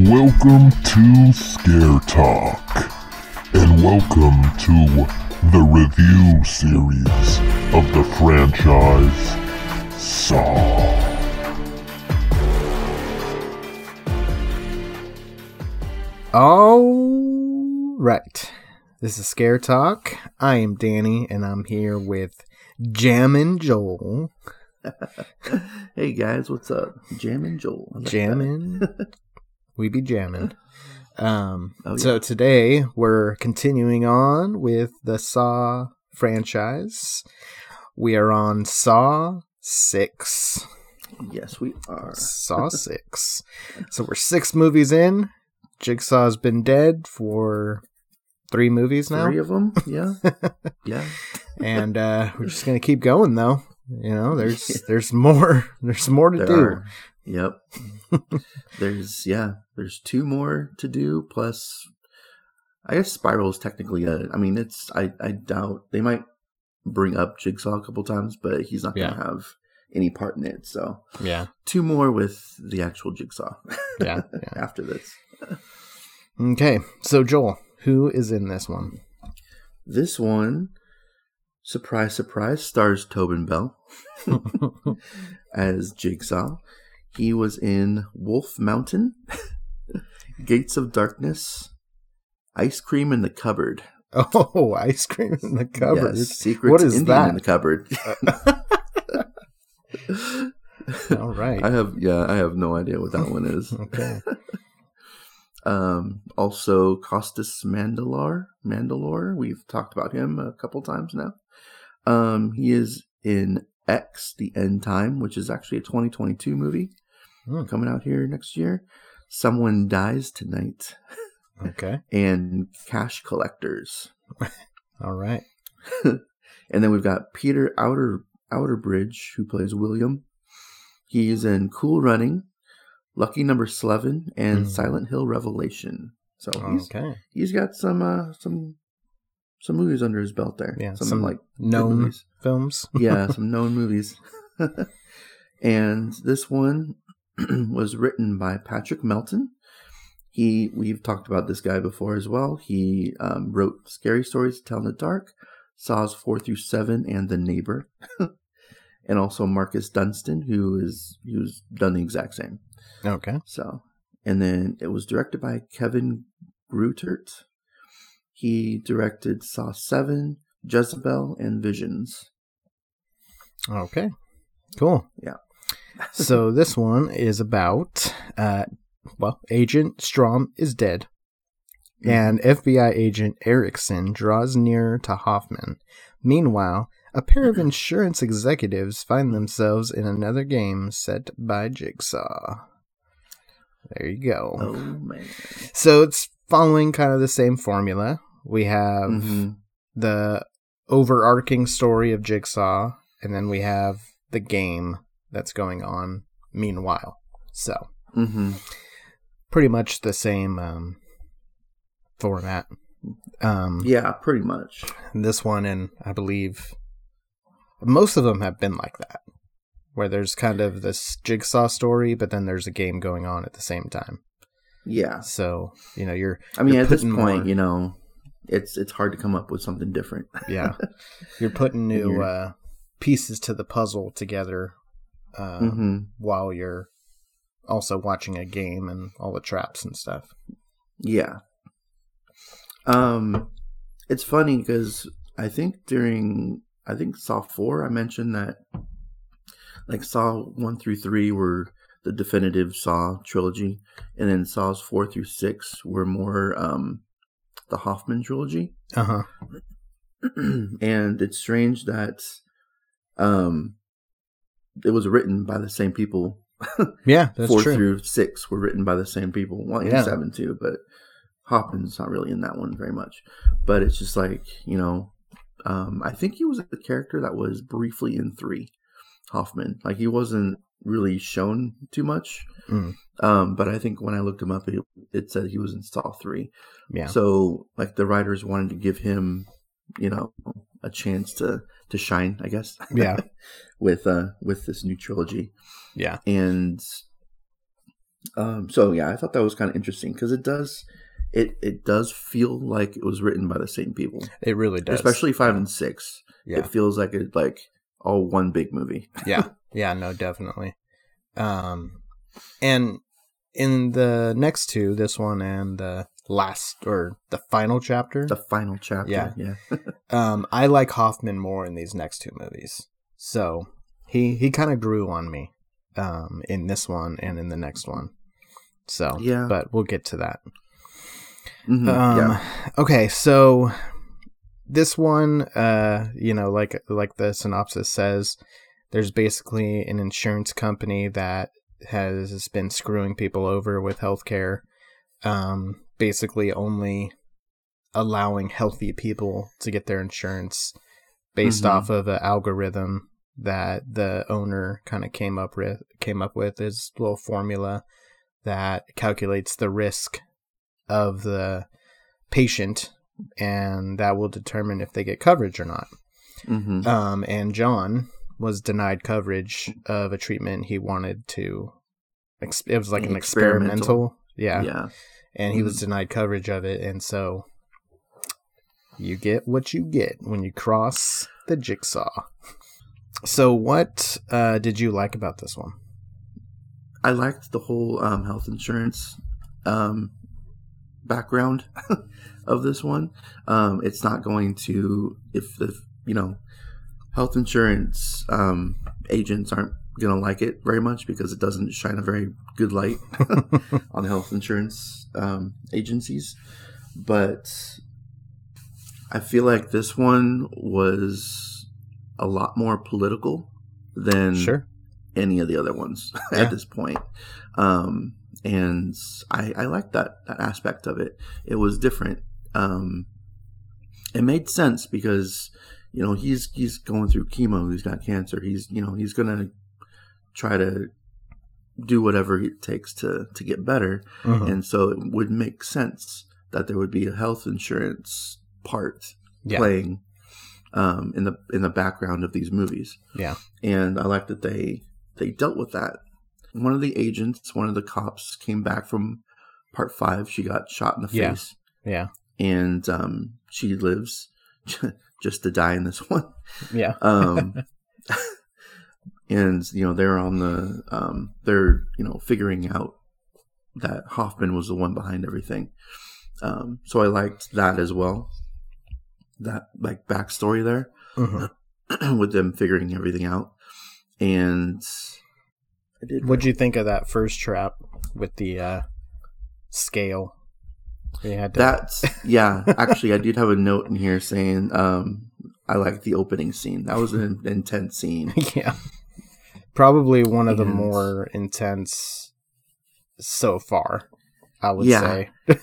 Welcome to Scare Talk, and welcome to the review series of the franchise Saw. All right. This is Scare Talk. I am Danny, and I'm here with Jammin' Joel. hey guys, what's up? Jammin' Joel. I like that. Jammin'. we be jamming. Um, Oh, So today we're continuing on with the Saw franchise. We are on Saw 6. yes, we are. Saw 6. So we're six movies in. Jigsaw's been dead for three movies now. Three of them. Yeah, yeah. and uh, we're just gonna keep going though. You know, there's there's more there's more to There do. are. Yep. there's yeah. There's two more to do. Plus, I guess Spiral is technically a. I mean, it's. I I doubt they might bring up Jigsaw a couple times, but he's not gonna have any part in it. So Yeah, two more with the actual Jigsaw yeah, yeah. after this. Okay, so Joel, who is in this one? This one, surprise, surprise, stars Tobin Bell as Jigsaw. He was in Wolf Mountain, Gates of Darkness, Ice Cream in the Cupboard. oh, ice cream in the cupboard. Yes, Secrets what is Indian that? in the Cupboard. All right. I have yeah, I have no idea what that one is. Okay. Um, also Costas Mandylor. Mandylor. We've talked about him a couple times now. Um, he is in X: The End Time, which is actually a 2022 movie Hmm. coming out here next year. Someone dies tonight, Okay. and Cash Collectors. All right. And then we've got Peter Outer Outerbridge, who plays William. He's in Cool Running, Lucky Number Eleven, and Hmm. Silent Hill Revelation. So he's Okay. he's got some uh some some movies under his belt there. Yeah. some, Some, like known films. yeah, some known movies. and this one was written by Patrick Melton. He we've talked about this guy before as well. He um, wrote Scary Stories to Tell in the Dark, Saws four through seven, and The Neighbor. and also Marcus Dunstan, who is who's done the exact same. Okay. So, and then it was directed by Kevin Greutert. He directed Saw 7, Jessabelle, and Visions. Okay. Cool. Yeah. So this one is about uh well, Agent Strahm is dead. And FBI agent Erickson draws nearer to Hoffman. Meanwhile, a pair of insurance executives find themselves in another game set by Jigsaw. There you go. Oh, man. So it's following kind of the same formula. We have Mhm. the overarching story of Jigsaw, and then we have the game that's going on meanwhile. So, Mhm. pretty much the same um, format. Um, Yeah, pretty much. This one, and I believe most of them have been like that, where there's kind of this Jigsaw story, but then there's a game going on at the same time. Yeah. So, you know, you're I mean, You're at this point, more- you know, it's it's hard to come up with something different. yeah you're putting new uh pieces to the puzzle together uh, hmm while you're also watching a game and all the traps and stuff Yeah. Um, it's funny because I think during I think Saw four I mentioned that like Saw one through three were the definitive Saw trilogy, and then Saws four through six were more um the Hoffman trilogy. uh-huh and it's strange that um it was written by the same people. yeah that's Four true through six were written by the same people. Well, Yeah. seven too, but Hoppin's not really in that one very much. But it's just like you know, um, I think he was a character that was briefly in three. Hoffman, like he wasn't really shown too much. Mm. Um, but I think when I looked him up, it, it said he was in Saw three. yeah So like the writers wanted to give him, you know, a chance to to shine, I guess. Yeah. with uh with this new trilogy. yeah And Um, so yeah, I thought that was kind of interesting because it does it it does feel like it was written by the same people, It really does. especially five and six. yeah. It feels like it like all one big movie. yeah yeah no definitely um and in the next two this one and the last or the final chapter The final chapter. Yeah. yeah. um i like hoffman more in these next two movies so he he kind of grew on me um in this one and in the next one so Yeah. but we'll get to that Mhm, um yeah. okay so this one uh you know like like the synopsis says there's basically an insurance company that has been screwing people over with healthcare um basically only allowing healthy people to get their insurance based Mhm. off of an algorithm that the owner kind of came up with came up with his little formula that calculates the risk of the patient and that will determine if they get coverage or not. Mhm. Um, and John was denied coverage of a treatment he wanted to. ex- It was like an experimental, Experimental. yeah, yeah. and he was denied coverage of it, and so you get what you get when you cross the jigsaw. So, what uh, did you like about this one? I liked the whole um, health insurance um, background of this one. Um, it's not going to if the you know health insurance um, agents aren't going to like it very much because it doesn't shine a very good light on health insurance um, agencies. But I feel like this one was a lot more political than Sure. any of the other ones Yeah. at this point. Um, and I, I like that, that aspect of it. It was different. Um, it made sense because, you know, he's, he's going through chemo. He's got cancer. He's, you know, he's going to try to do whatever it takes to, to get better. Mhm. And so it would make sense that there would be a health insurance part Yeah. playing um, in the in the background of these movies Yeah. and I like that they they dealt with that. One of the agents, one of the cops, came back from part five. She got shot in the Yeah. face, Yeah. and um, she lives just to die in this one. Yeah. Um, and you know they're on the um, they're you know figuring out that Hoffman was the one behind everything. Um, so I liked that as well. That like backstory there Mhm. with them figuring everything out. And I did. What'd you think of that first trap with the uh, scale? To, That's yeah. Actually, I did have a note in here saying um, I like the opening scene. That was an intense scene. yeah, probably one of the more intense so far. I would Yeah. say.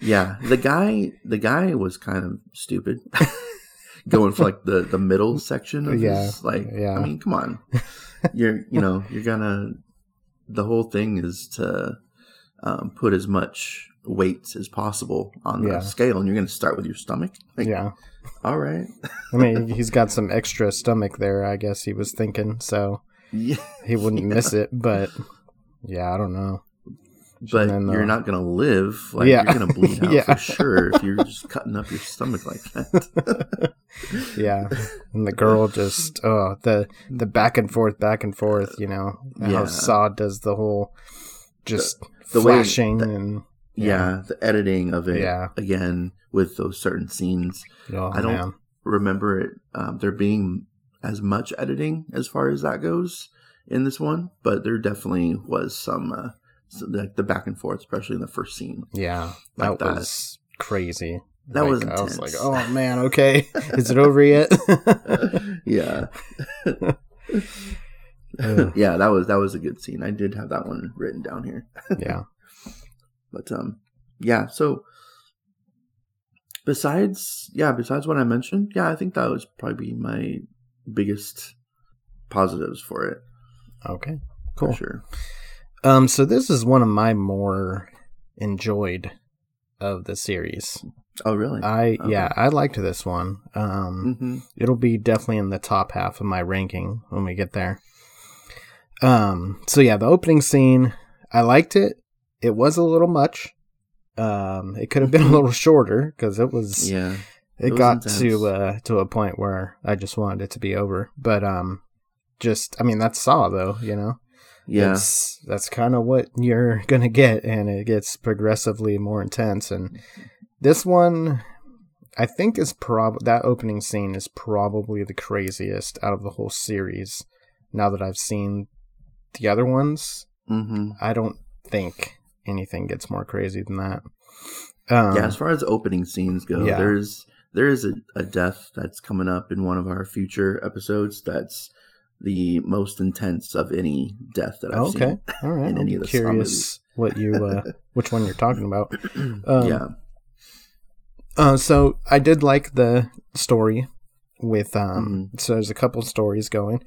Yeah, the guy, the guy was kind of stupid. Going for like the the middle section of Yeah, his like. yeah. I mean, come on. You're you know you're gonna. The whole thing is to um, put as much weight as possible on the Yeah. scale, and you're gonna start with your stomach. Like, yeah, All right. I mean he's got some extra stomach there. I guess he was thinking so Yeah. he wouldn't miss it. But yeah, I don't know. But then, you're uh, not gonna live. Like Yeah. you're gonna bleed out Yeah. for sure if you're just cutting up your stomach like that. Yeah, and the girl just oh the the back and forth, back and forth. You know how Yeah. Saw does the whole just the way flashing that- and yeah. the editing of it Yeah. again with those certain scenes. oh I don't man. remember it um, there being as much editing as far as that goes in this one, but there definitely was some uh, so like the back and forth, especially in the first scene. Yeah, like that, that. was crazy. That Like, was I was like, oh man, okay, is it over yet? yeah, yeah, that was that was a good scene. I did have that one written down here. yeah, But um, yeah. So besides, yeah, besides what I mentioned, yeah, I think that was probably my biggest positives for it. okay, For cool. sure. Um, so this is one of my more enjoyed of the series. Oh, really? I Okay. yeah, I liked this one. Um, hmm it'll be definitely in the top half of my ranking when we get there. Um, so yeah, the opening scene, I liked it. It was a little much. Um, it could have been a little shorter because it was. Yeah. It, It got intense. to uh to a point where I just wanted it to be over. But um, just I mean that's Saw though, you know. Yeah. It's, that's kind of what you're gonna get, and it gets progressively more intense. And this one, I think, is prob that opening scene is probably the craziest out of the whole series. Now that I've seen the other ones, hmm I don't think anything gets more crazy than that. Um, yeah. As far as opening scenes go, yeah. there's there is a, a death that's coming up in one of our future episodes. That's the most intense of any death that I've Oh, okay, seen. all right. in I'm of the curious what you uh, which one you're talking about. Um, yeah. Uh, so I did like the story with um. Mm-hmm. So there's a couple stories going.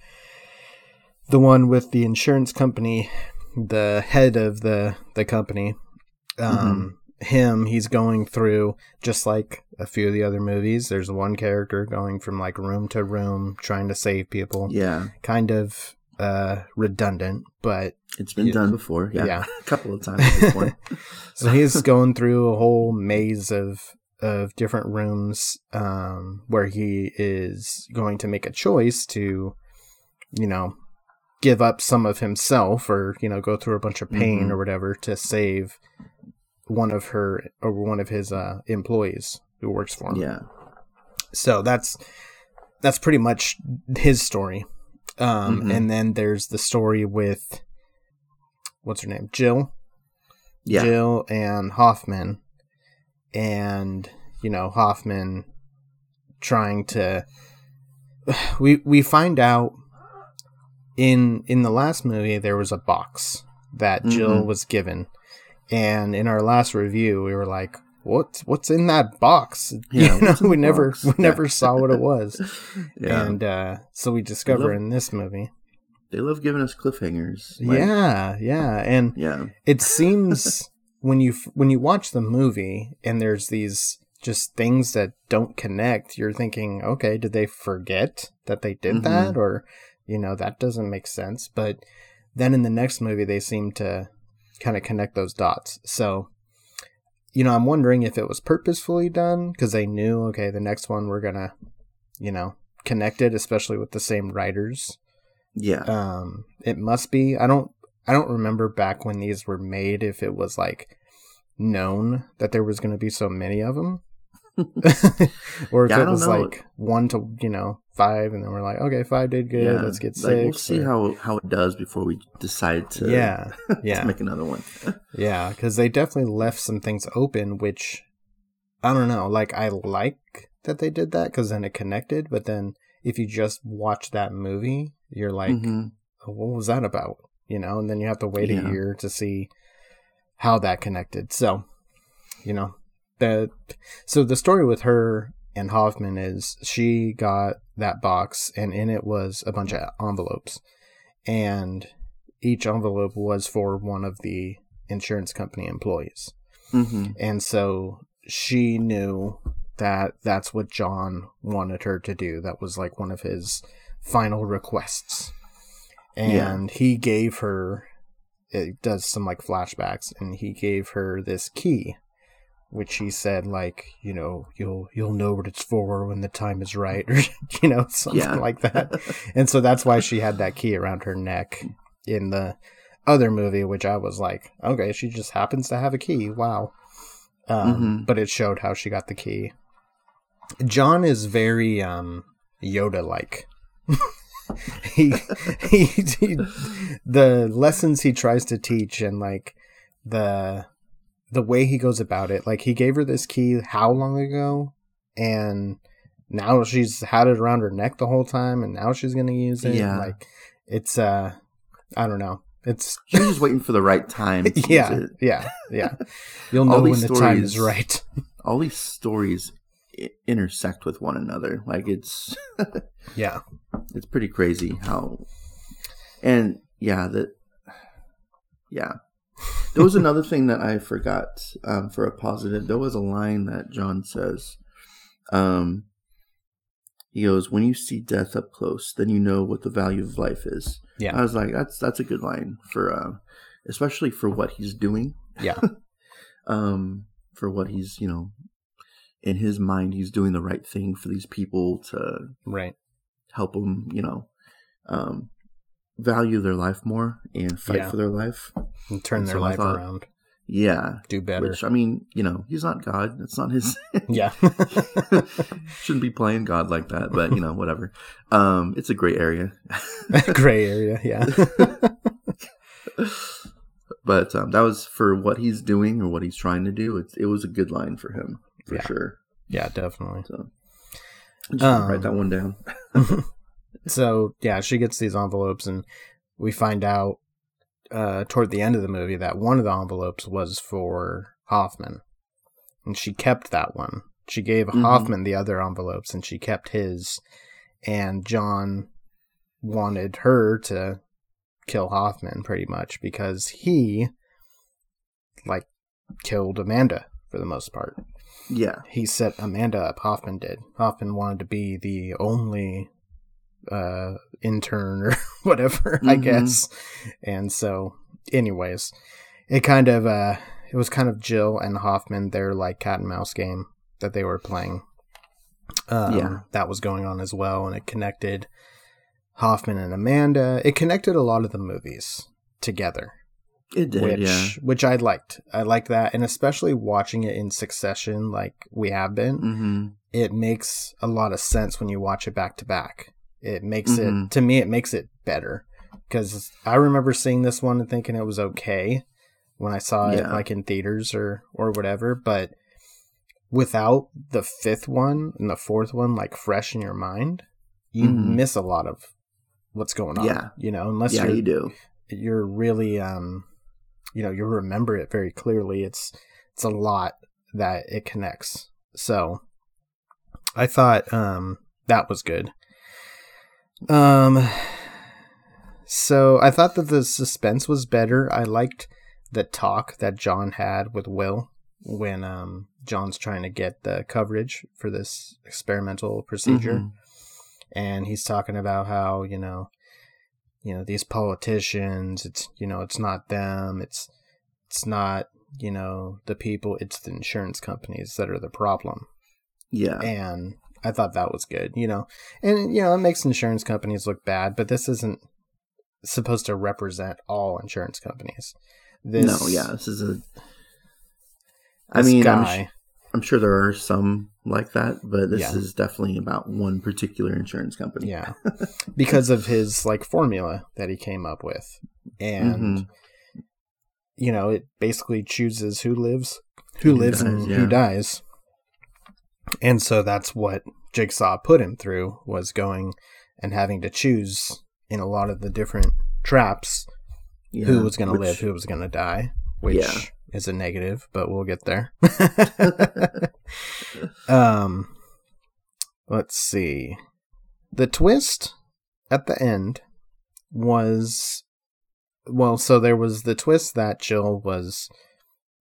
The one with the insurance company, the head of the the company, um, Mm-hmm. Him. He's going through just like a few of the other movies. There's one character going from like room to room trying to save people. Yeah. Kind of uh redundant, but It's been done before. Yeah. Yeah. a couple of times at this point. so he's going through a whole maze of of different rooms um, where he is going to make a choice to, you know, give up some of himself or you know go through a bunch of pain Mhm. or whatever to save one of her or one of his uh, employees who works for him. Yeah. So that's that's pretty much his story. Um, Mhm. And then there's the story with what's her name, Jill. Yeah. Jill and Hoffman, and you know Hoffman trying to. We we find out in in the last movie there was a box that Jill Mhm. was given, and in our last review we were like, "What's what's in that box?" Yeah, you know, we never box? we Yeah. never saw what it was, Yeah. and uh, so we discover love- in this movie. they love giving us cliffhangers. Like, yeah, yeah, and Yeah. it seems when you when you watch the movie and there's these just things that don't connect you're thinking okay did they forget that they did Mhm. that or you know that doesn't make sense but then in the next movie they seem to kind of connect those dots so you know i'm wondering if it was purposefully done because they knew okay the next one we're gonna you know connect it especially with the same writers Yeah. um it must be i don't i don't remember back when these were made if it was like known that there was going to be so many of them or if Yeah, it was know. like one to you know five and then we're like okay five did good yeah. let's get like, six We'll see or- how how it does before we decide to yeah to yeah make another one. yeah because they definitely left some things open which i don't know like i like that they did that because then it connected but then if you just watch that movie you're like Mhm. what was that about? You know, and then you have to wait Yeah. a year to see how that connected. So, you know, the so the story with her and Hoffman is she got that box and in it was a bunch of envelopes. And each envelope was for one of the insurance company employees. Mhm. And so she knew that that's what John wanted her to do. That was like one of his final requests. Yeah. And he gave her, it does some like flashbacks, and he gave her this key, which he said like, you know, you'll you'll know what it's for when the time is right, or you know, something Yeah. like that. And so that's why she had that key around her neck in the other movie, which I was like, okay, she just happens to have a key. Wow. Um, Mhm. But it showed how she got the key. John is very um, Yoda like. he, he, he, the lessons he tries to teach and like the the way he goes about it. Like he gave her this key how long ago, and now she's had it around her neck the whole time, and now she's gonna use it. Yeah. Like it's uh, I don't know. It's She was just waiting for the right time. to use yeah, it. yeah, yeah. You'll know when these the time is right. All these stories i- intersect with one another. Like it's Yeah. it's pretty crazy how and yeah that yeah there was another thing that i forgot um, for a positive there was a line that john says um he goes when you see death up close then you know what the value of life is Yeah. i was like that's that's a good line for uh especially for what he's doing. Yeah. um, for what he's, you know, in his mind, he's doing the right thing for these people to right. help them, you know, um, value their life more and fight Yeah. for their life. And turn And their so life thought- around. Yeah. Do better. Which, I mean, you know, he's not God. It's not his. yeah. Shouldn't be playing God like that, but, you know, whatever. Um, it's a gray area. Gray area. Yeah. but um, that was for what he's doing or what he's trying to do. It, it was a good line for him, for Yeah. sure. yeah, definitely. So just Um, write that one down. So yeah, she gets these envelopes, and we find out uh, toward the end of the movie that one of the envelopes was for Hoffman, and she kept that one. She gave Mhm. Hoffman the other envelopes, and she kept his. And John wanted her to kill Hoffman pretty much because he like killed Amanda for the most part Yeah. he set Amanda up. Hoffman did. Hoffman wanted to be the only uh, intern or whatever, I Mhm. guess. And so, anyways, it kind of uh, it was kind of Jill and Hoffman their like cat and mouse game that they were playing. Um, Yeah. that was going on as well, and it connected Hoffman and Amanda. It connected a lot of the movies together It did, which yeah. which I liked. I liked that, and especially watching it in succession, like we have been, hmm it makes a lot of sense when you watch it back to back. It makes Mhm. it to me, it makes it better because I remember seeing this one and thinking it was okay when I saw it like in theaters or or whatever, but without the fifth one and the fourth one like fresh in your mind, you Mhm. miss a lot of what's going on. Yeah. you know, unless Yeah, you do. you're really um you know you remember it very clearly it's it's a lot that it connects so i thought um that was good um so i thought that the suspense was better. I liked the talk that john had with will when um john's trying to get the coverage for this experimental procedure. Mhm. and he's talking about how you know you know these politicians it's you know it's not them. It's it's not you know the people. It's the insurance companies that are the problem. Yeah. and i thought that was good you know and you know it makes insurance companies look bad but this isn't supposed to represent all insurance companies this no, yeah. This is a. I mean, I'm, sh- I'm sure there are some like that, but this Yeah. is definitely about one particular insurance company. Yeah. because of his like formula that he came up with. And Mhm. you know, it basically chooses who lives, who, Who lives dies, and yeah. who dies. And so that's what Jigsaw put him through was going and having to choose in a lot of the different traps Yeah, who was going to live, who was going to die, which Yeah. is a negative, but we'll get there. um, let's see. The twist at the end was well, so there was the twist that Jill was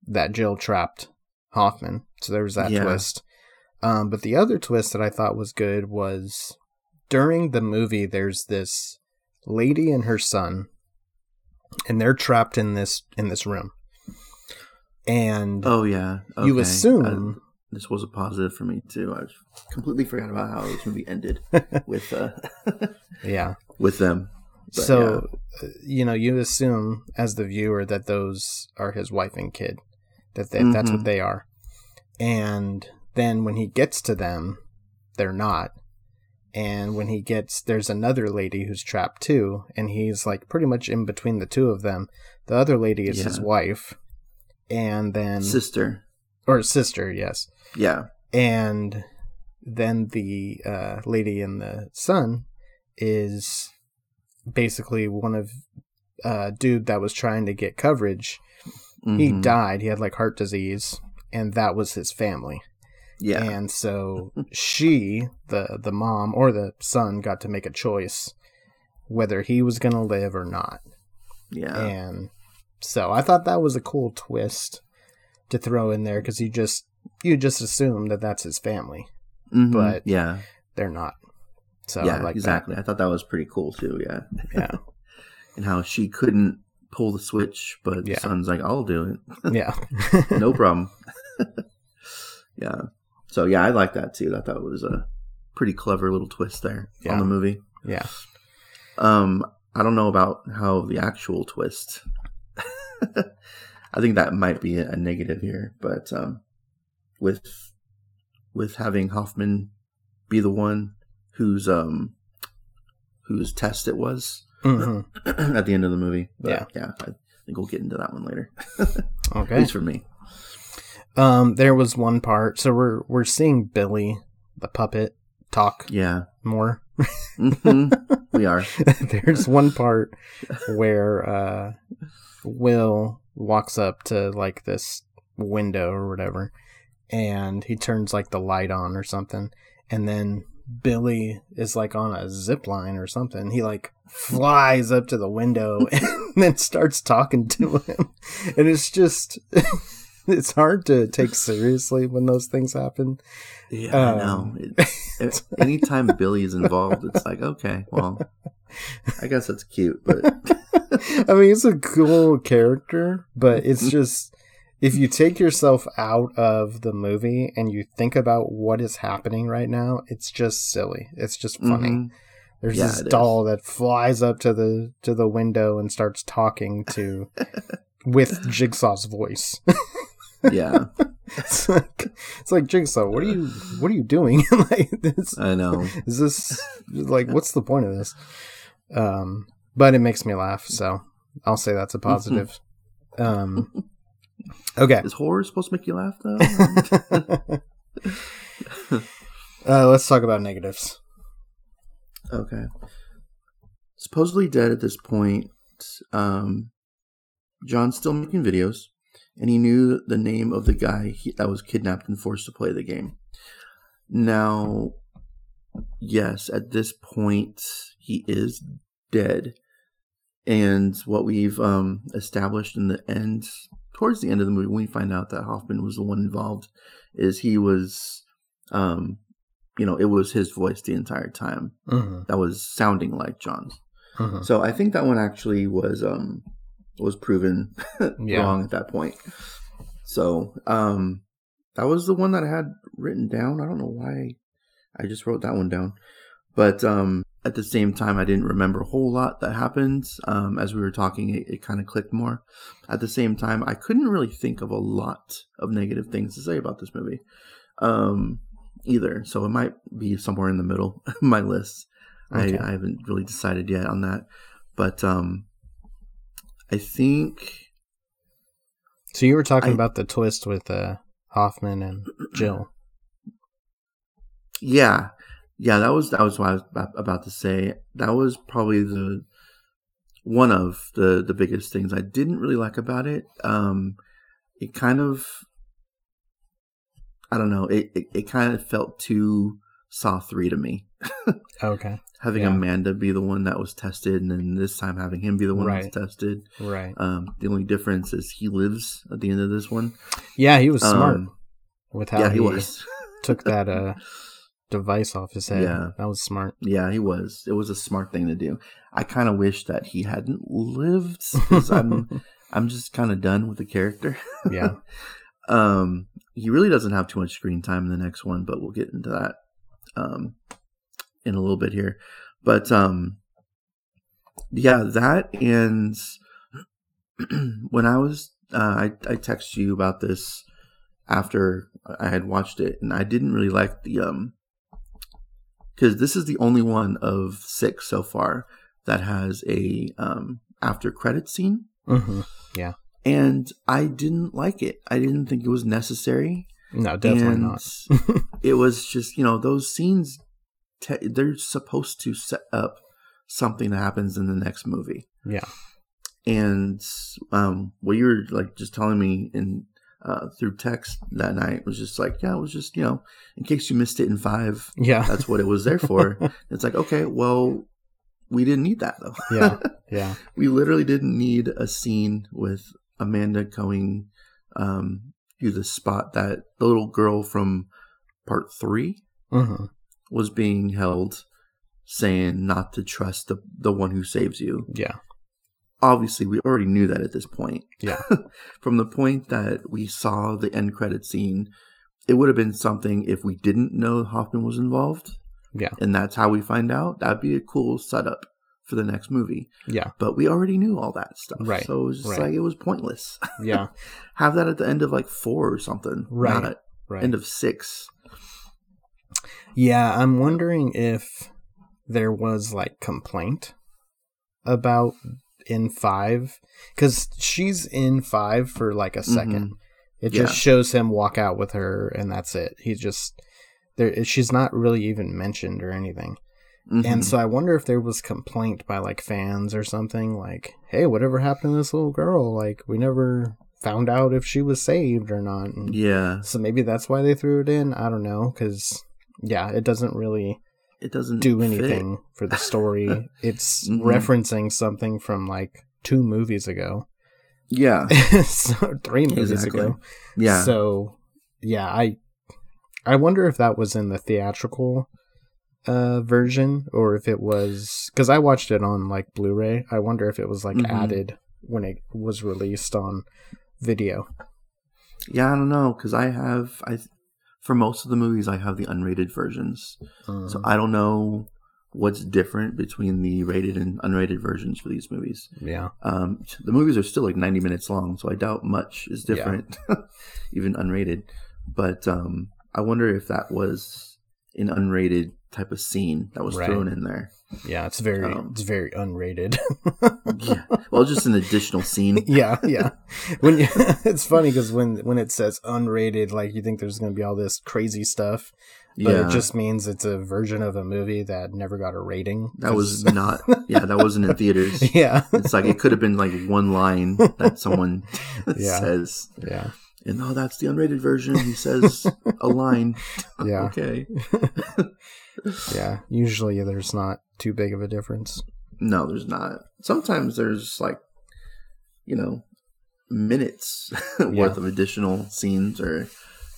that Jill trapped Hoffman. So there was that Yeah. twist. Um, but the other twist that I thought was good was during the movie there's this lady and her son and they're trapped in this in this room. And Oh yeah. you assume this was a positive for me too. I completely forgot about how this movie ended with uh, yeah. with them. But, so uh, you know, you assume as the viewer that those are his wife and kid. That they, that's what Mhm. they are. And then when he gets to them, they're not. And when he gets there's another lady who's trapped too, and he's like pretty much in between the two of them. The other lady is his wife. And then sister. or sister, yes. Yeah. and then the uh, lady and the son is basically one of uh dude that was trying to get coverage he Mhm. died he had like heart disease and that was his family Yeah. and so she the the mom or the son got to make a choice whether he was going to live or not yeah. and so I thought that was a cool twist to throw in there because you just you just assume that that's his family. Mhm. but- yeah. They're not. So I yeah. like exactly. I thought that was pretty cool too. Yeah. Yeah. and how she couldn't pull the switch, but Yeah. son's like, I'll do it. yeah. no problem. yeah. So yeah, I like that too. I thought it was a pretty clever little twist there Yeah. on the movie. yeah. Um, I don't know about how the actual twist. I think that might be a negative here, but um, with with having Hoffman be the one whose um whose test it was hmm at the end of the movie. But, Yeah. yeah. I think we'll get into that one later. okay, At least for me. Um, there was one part. So we're we're seeing Billy, the puppet, talk Yeah, more. hmm we are. There's one part where uh, Will walks up to like this window or whatever, and he turns like the light on or something, and then Billy is like on a zip line or something. He like flies up to the window and then starts talking to him, and it's just. It's hard to take seriously when those things happen. Yeah, I know. Um, It, it- anytime Billy is involved, it's like, okay, well, I guess that's cute, but I mean, it's a cool character, but it's just if you take yourself out of the movie and you think about what is happening right now, it's just silly. It's just funny. Mhm. There's Yeah, this it is. doll that flies up to the to the window and starts talking to with Jigsaw's voice. yeah, it's like it's like Jigsaw. What are you What are you doing? like this, I know. is this like what's the point of this? Um, but it makes me laugh, so I'll say that's a positive. um, okay. Is horror supposed to make you laugh though? uh, let's talk about negatives. okay. Supposedly dead at this point, um, John's still making videos, and he knew the name of the guy he, that was kidnapped and forced to play the game. Now, yes, at this point, he is dead. And what we've um, established in the end, towards the end of the movie, when we find out that Hoffman was the one involved, is he was, um, you know, it was his voice the entire time Mm-hmm. that was sounding like John's. Mm-hmm. So I think that one actually was um was proven Yeah. wrong at that point. So um that was the one that I had written down. I don't know why I just wrote that one down. But um at the same time I didn't remember a whole lot that happened. Um as we were talking it, it kind of clicked more. At the same time I couldn't really think of a lot of negative things to say about this movie. Um either. So it might be somewhere in the middle of my list. Okay. I, I haven't really decided yet on that. But um I think So you were talking I- about the twist with uh, Hoffman and Jill. yeah. Yeah, that was that was what I was about- to say. That was probably the one of the the biggest things I didn't really like about it. Um it kind of I don't know, it it, it kind of felt too Saw 3 to me. Okay. Having Yeah. Amanda be the one that was tested and then this time having him be the one that Right. was tested. Right. Um the only difference is he lives at the end of this one. Yeah, he was smart Um, with how yeah, he, he was. took that uh, device off his head. Yeah. That was smart. Yeah, he was. It was a smart thing to do. I kind of wish that he hadn't lived because I'm I'm just kind of done with the character. Yeah. um, he really doesn't have too much screen time in the next one, but we'll get into that um in a little bit here. But um, yeah, that and when I was uh, I I texted you about this after I had watched it, and I didn't really like the um because this is the only one of six so far that has a um after credit scene hmm Yeah, and I didn't like it. I didn't think it was necessary. No, definitely and not. it was just you know those scenes. Te- they're supposed to set up something that happens in the next movie. Yeah. And um, what you were like just telling me in uh, through text that night was just like, yeah, it was just you know in case you missed it in five, Yeah. that's what it was there for. it's like okay, well, we didn't need that though. Yeah. Yeah. we literally didn't need a scene with Amanda going um, to the spot that the little girl from part three hmm was being held, saying not to trust the the one who saves you. Yeah. obviously we already knew that at this point. Yeah. From the point that we saw the end credit scene, it would have been something if we didn't know Hoffman was involved. Yeah. And that's how we find out. That'd be a cool setup for the next movie. Yeah. But we already knew all that stuff. Right, So it was just right. like it was pointless. Yeah. Have that at the end of like four or something. Right, Not Right. end of six. Yeah, I'm wondering if there was like complaint about in five because she's in five for like a mm-hmm. 2nd It just shows him walk out with her, and that's it. He's just there. She's not really even mentioned or anything. Mhm. And so I wonder if there was complaint by like fans or something like, "Hey, whatever happened to this little girl? Like, we never found out if she was saved or not." And yeah, so maybe that's why they threw it in. I don't know, because yeah, it doesn't really it doesn't do fit. anything for the story. it's Mhm. referencing something from like two movies ago, Yeah, so, three movies Exactly. ago. yeah. So yeah, I I wonder if that was in the theatrical uh version or if it was because I watched it on like Blu-ray. I wonder if it was like Mhm. added when it was released on video. Yeah, I don't know because I have I for most of the movies I have the unrated versions, Um, so I don't know what's different between the rated and unrated versions for these movies. yeah, Um, the movies are still like ninety minutes long, so I doubt much is Yeah. different, even unrated. But um, I wonder if that was an unrated type of scene that was Right. thrown in there. yeah, it's very Um, it's very unrated. Yeah, well, just an additional scene. yeah, yeah. When you, it's funny because when when it says unrated, like you think there's going to be all this crazy stuff, but yeah, it just means it's a version of a movie that never got a rating. that was not. Yeah, that wasn't in theaters. yeah, It's like it could have been like one line that someone Yeah. says, yeah, and oh, that's the unrated version. He says a line. yeah, Okay. yeah. Usually there's not too big of a difference. No, there's not. Sometimes there's like, you know, minutes worth of additional scenes, or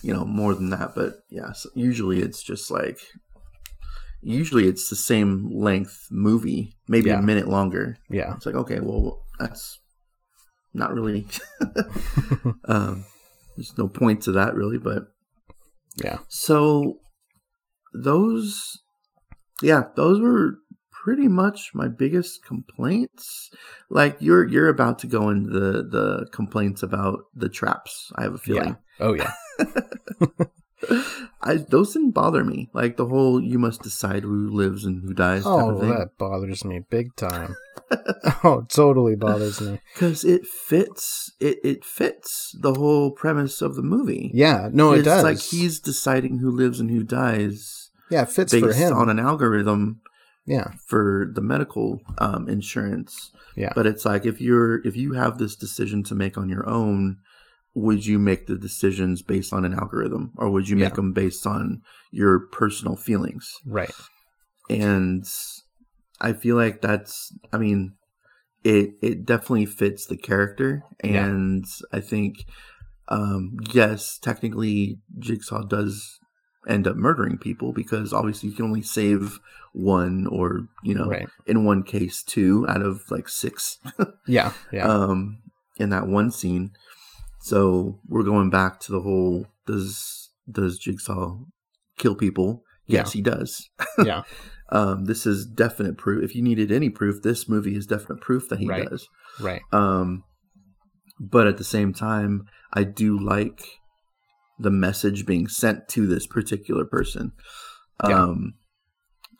you know, more than that. But yeah, so usually it's just like, usually it's the same length movie, maybe Yeah. a minute longer. Yeah, It's like okay, well, that's not really. um, there's no point to that really, but yeah, so those yeah, those were pretty much my biggest complaints. Like you're you're about to go into the the complaints about the traps. I have a feeling. oh yeah, I those didn't bother me. Like the whole you must decide who lives and who dies type oh of thing. that bothers me big time. oh, totally bothers me. Because it fits it, it fits the whole premise of the movie. Yeah, no, it does. like he's deciding who lives and who dies yeah, it fits for him. on an algorithm yeah, for the medical um, insurance. yeah, But it's like if you're if you have this decision to make on your own, would you make the decisions based on an algorithm, or would you make Yeah. them based on your personal feelings? right. And I feel like that's I mean, it it definitely fits the character, Yeah. and I think um, yes, technically Jigsaw does end up murdering people because obviously you can only save one or you know Right. in one case two out of like six Yeah, yeah, um in that one scene so we're going back to the whole does does jigsaw kill people? Yes he does. Yeah, um this is definite proof. If you needed any proof this movie is definite proof that he Right. does. Right. um but at the same time i do like the message being sent to this particular person Yeah. um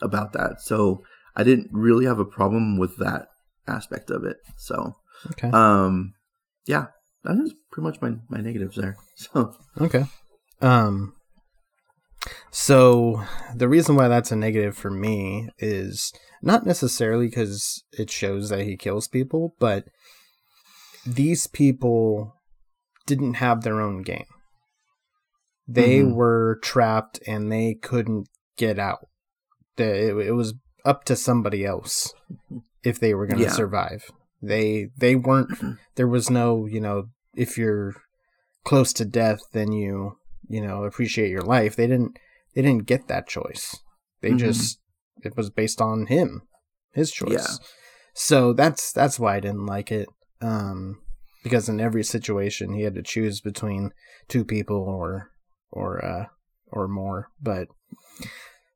about that. So i didn't really have a problem with that aspect of it. So Okay. um yeah that is pretty much my my negatives there so Okay. Um so the reason why that's a negative for me is not necessarily cuz it shows that he kills people, but these people didn't have their own game. They Mhm. were trapped and they couldn't get out. It, it was up to somebody else if they were going to Yeah. survive. They they weren't there was no, you know, if you're close to death then you, you know, appreciate your life. They didn't they didn't get that choice. They Mhm. just it was based on him, his choice. Yeah. So that's that's why I didn't like it. Um, because in every situation he had to choose between two people or or uh or more. But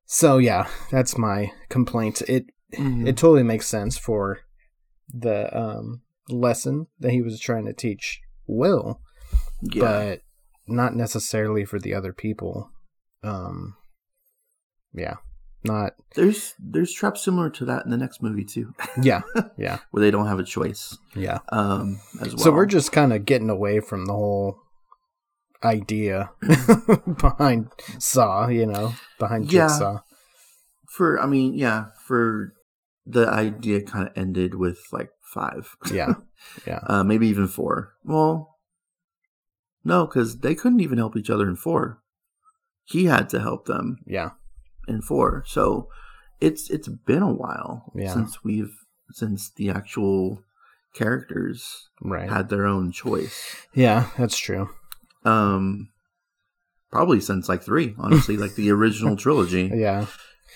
so yeah, that's my complaint. It Mhm. it totally makes sense for the um lesson that he was trying to teach Will, yeah. but not necessarily for the other people. Um, yeah, not there's there's traps similar to that in the next movie too, yeah, yeah, where they don't have a choice. yeah. Um, as well. So we're just kind of getting away from the whole idea behind Saw, you know, behind Yeah. Jigsaw. for. I mean, yeah, for the idea kind of ended with like five. Yeah, yeah, uh, maybe even four. Well, no, because they couldn't even help each other in four. He had to help them yeah, in four. So it's it's been a while Yeah. since we've since the actual characters right. had their own choice. Yeah, that's true. Um, probably since like three, honestly, like the original trilogy. Yeah,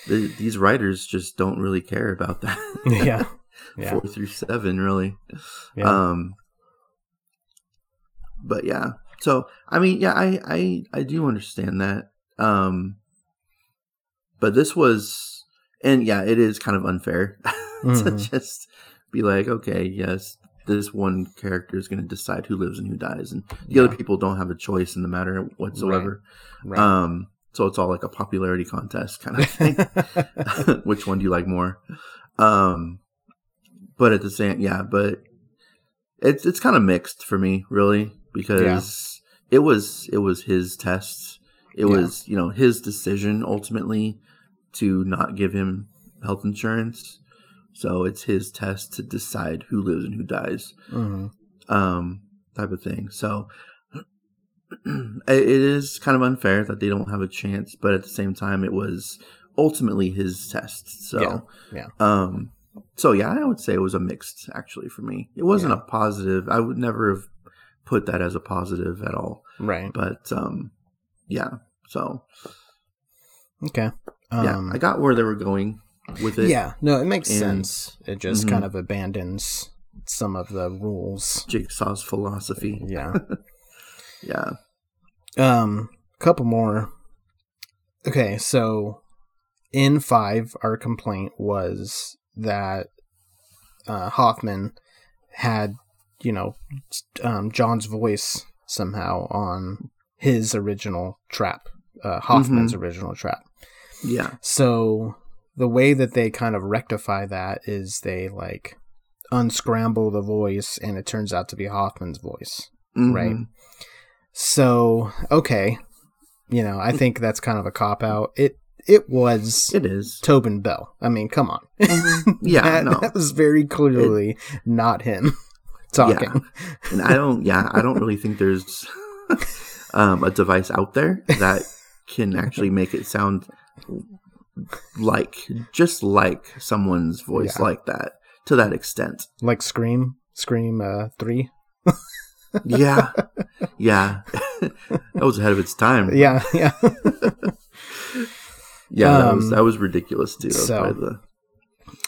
The, these writers just don't really care about that. yeah, yeah, four through seven, really. yeah. Um, but yeah, so I mean, yeah, I I I do understand that. Um, but this was, and yeah, it is kind of unfair to Mhm. just be like, okay, yes, this one character is going to decide who lives and who dies, and the Yeah. other people don't have a choice in the matter whatsoever. right. Um, so it's all like a popularity contest kind of thing. Which one do you like more? Um, but at the same, yeah, but it's it's kind of mixed for me, really, because it was it was his test. It Yeah. was you know his decision ultimately to not give him health insurance. So it's his test to decide who lives and who dies Mhm. um, type of thing. So it is kind of unfair that they don't have a chance, but at the same time, it was ultimately his test. So Yeah, yeah. Um, so yeah, I would say it was a mixed actually for me. It wasn't Yeah. a positive. I would never have put that as a positive at all. Right. But um, yeah. So Okay. Um, yeah, I got where they were going with it. yeah. No, it makes And- sense. It just Mhm. kind of abandons some of the rules. Jigsaw's philosophy. Yeah. Yeah. Um, a couple more. Okay, so in five, our complaint was that uh, Hoffman had, you know, um, John's voice somehow on his original trap, uh, Hoffman's original trap. Yeah. So the way that they kind of rectify that is they like unscramble the voice, and it turns out to be Hoffman's voice. Mhm. Right. So okay, you know, I think that's kind of a cop out. It it was It is. Tobin Bell. I mean, come on. Yeah. that, no. that was very clearly not him talking. and I don't. Yeah, I don't really think there's um, a device out there that can actually make it sound like just like someone's voice Yeah. like that to that extent. Like Scream, Scream uh, three. Yeah, yeah, that was ahead of its time. Yeah, yeah. yeah, that was Um, that was ridiculous too. That so- the,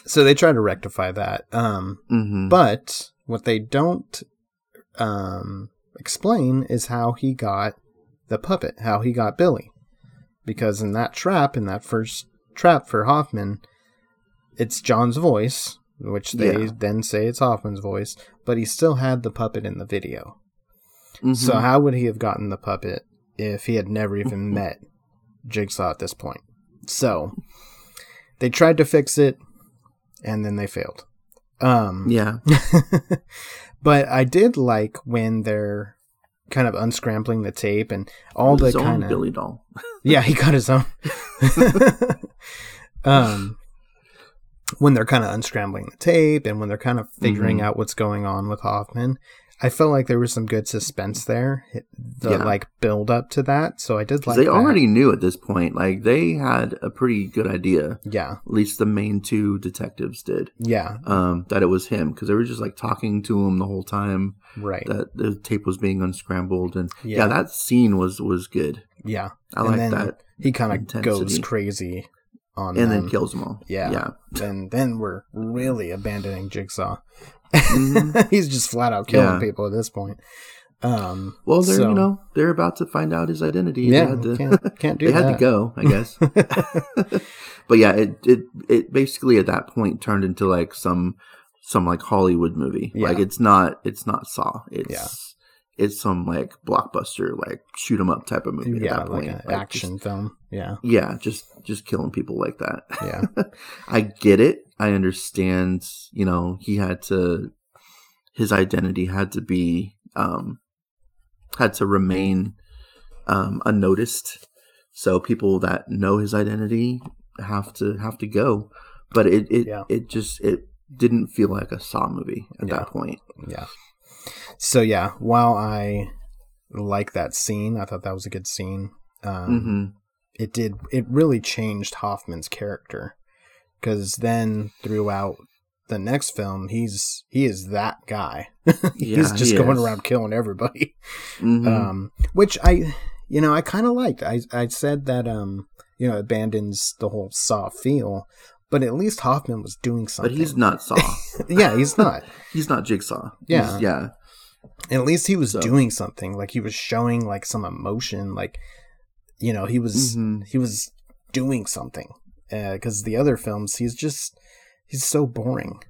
so they try to rectify that. Um, Mhm. But what they don't um, explain is how he got the puppet, how he got Billy. Because in that trap, in that first trap for Hoffman, it's John's voice, which they Yeah. then say it's Hoffman's voice, but he still had the puppet in the video. Mhm. So how would he have gotten the puppet if he had never even met Jigsaw at this point? So they tried to fix it and then they failed. Um yeah, but I did like when they're kind of unscrambling the tape and all the his own kind of Billy doll. yeah he got his own um when they're kind of unscrambling the tape and when they're kind of figuring Mhm. out what's going on with Hoffman I felt like there was some good suspense there the Yeah. like build up to that so I did like they that. already knew at this point. Like they had a pretty good idea. yeah At least the main two detectives did. yeah um, that it was him because they were just like talking to him the whole time right that the tape was being unscrambled and yeah, Yeah. that scene was was good. yeah I like that. he kind of goes crazy on and them, then kills them all. Yeah. yeah. then then we're really abandoning Jigsaw. Mhm. He's just flat out killing Yeah. people at this point. Um, Well, they're So- you know they're about to find out his identity. yeah, they had to, can't, can't do they that. had to go, I guess. but yeah, it it it basically at that point turned into like some some like Hollywood movie. Yeah. Like it's not it's not Saw. It's Yeah. It's some like blockbuster like shoot 'em up type of movie. yeah, at that like point. an Like, action film. Yeah, Just, yeah, just just killing people like that. yeah, I get it. I understand. You know, he had to. His identity had to be um, had to remain um, unnoticed. So people that know his identity have to have to go. But it it, Yeah. it just it didn't feel like a Saw movie at Yeah. that point. yeah. So yeah, while I like that scene, I thought that was a good scene. Um, hmm It did. It really changed Hoffman's character because then throughout the next film, he's he is that guy. he's Yeah, just he going is. around killing everybody. hmm um, which I, you know, I kind of liked. I I said that um, you know, abandons the whole Saw feel, but at least Hoffman was doing something. but he's not Saw. yeah, he's not. he's not Jigsaw. Yeah. He's- yeah. At least he was So- doing something. Like he was showing like some emotion. Like, you know, he was Mhm. he was doing something. Because the other films, he's just he's so boring.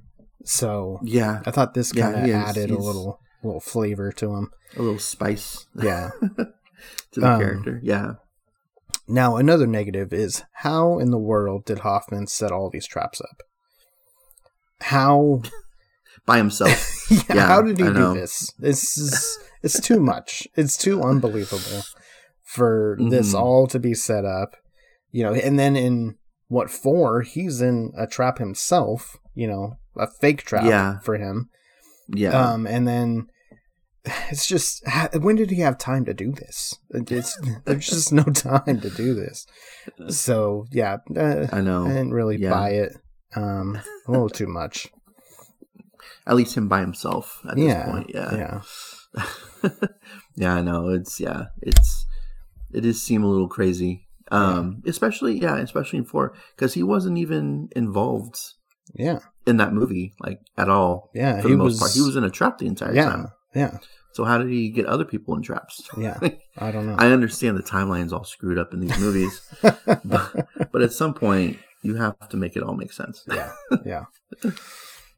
So Yeah. I thought this kind of is. added a little little flavor to him. A little spice. Yeah. to the Um, character. Yeah. Now, another negative is how in the world did Hoffman set all these traps up? How By himself. yeah, Yeah, how did he I do know. this? This is it's too much. It's too unbelievable for this Mhm. all to be set up. You know, and then in what for? He's in a trap himself, you know, a fake trap Yeah. for him. yeah. Um and then it's just when did he have time to do this? It's there's just no time to do this. So, yeah, uh, I know. I didn't really Yeah. buy it. Um, a little too much. At least him by himself at yeah, this point. Yeah. yeah, yeah, I know. It's yeah, it's it does seem a little crazy. Um especially yeah, especially in four because he wasn't even involved yeah, in that movie like at all. yeah. For he the most was. part, he was in a trap the entire yeah, time. yeah, So how did he get other people in traps? yeah. I don't know. I understand the timeline's all screwed up in these movies, but, but at some point you have to make it all make sense. yeah, yeah.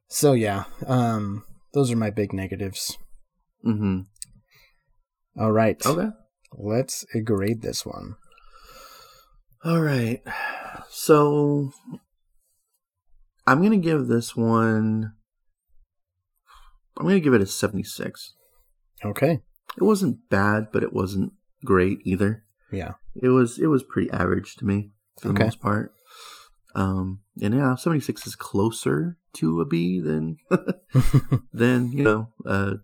So yeah, um, those are my big negatives. Mm-hmm. All right, Okay. let's grade this one. All right. So I'm going to give this one I'm to give it a 76. Okay. It wasn't bad, but it wasn't great either. Yeah. It was it was pretty average to me for the most part. Um and yeah, 76 is closer to a B than than, you know, a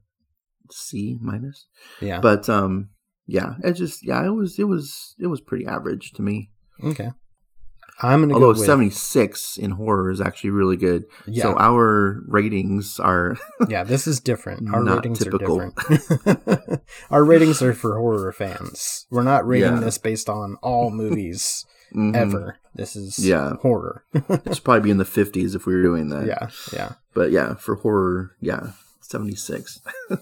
C minus. yeah. But um yeah, it just yeah, it was it was it was pretty average to me. okay. I'm gonna Although go with 76 in horror is actually really good. yeah. So our ratings are yeah, this is different. Our ratings typical. are different. Our ratings are for horror fans. We're not rating Yeah. this based on all movies Mhm. ever. This is Yeah. horror. It's probably be in the 50s if we were doing that. yeah, yeah. But yeah, for horror, yeah, 76.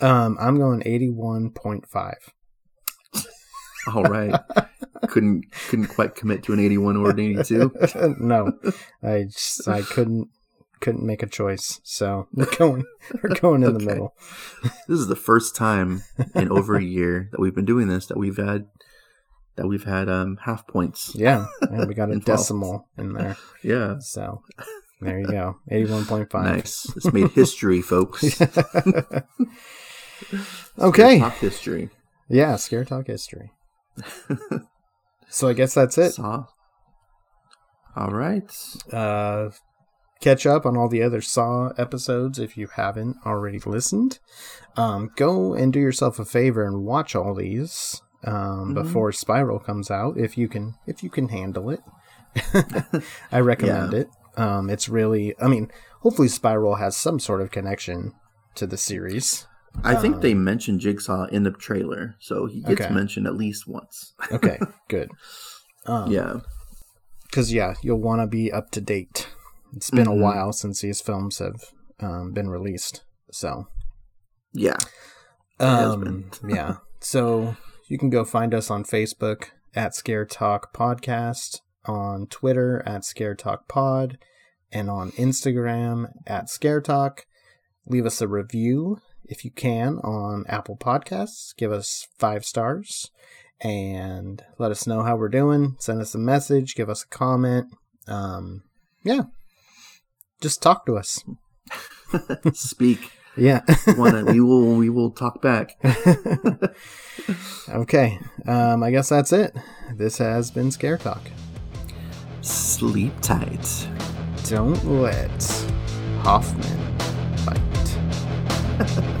Um, I'm going 81.5. All right. couldn't couldn't quite commit to an 81 or an 82. no, I just I couldn't couldn't make a choice. So we're going we're going in the middle. This is the first time in over a year that we've been doing this that we've had that we've had um half points. Yeah, and we got a decimal in there. Yeah. So there you go, 81.5. Nice. It's made history, folks. okay. Talk history. Yeah, scare talk history. so I guess that's it. Saw. All right. Uh, catch up on all the other Saw episodes if you haven't already listened. Um, go and do yourself a favor and watch all these um, Mhm. before Spiral comes out if you can if you can handle it. I recommend Yeah. it. Um, it's really, I mean, hopefully Spiral has some sort of connection to the series. I think Um, they mentioned Jigsaw in the trailer, so he gets Okay. mentioned at least once. Okay, good. Um, yeah. because yeah, you'll want to be up to date. It's been Mhm. a while since these films have um, been released, so Yeah. has um, yeah. So you can go find us on Facebook at Scare Talk Podcast, on Twitter at Scare Talk Pod, and on Instagram at Scare Talk. Leave us a review if you can on Apple Podcasts. Give us five stars and let us know how we're doing. Send us a message, give us a comment. Um, yeah. Just talk to us. Speak. Yeah. Wanna, we will we will talk back. okay. Um, I guess that's it. This has been Scare Talk. Sleep tight. Don't let Hoffman bite.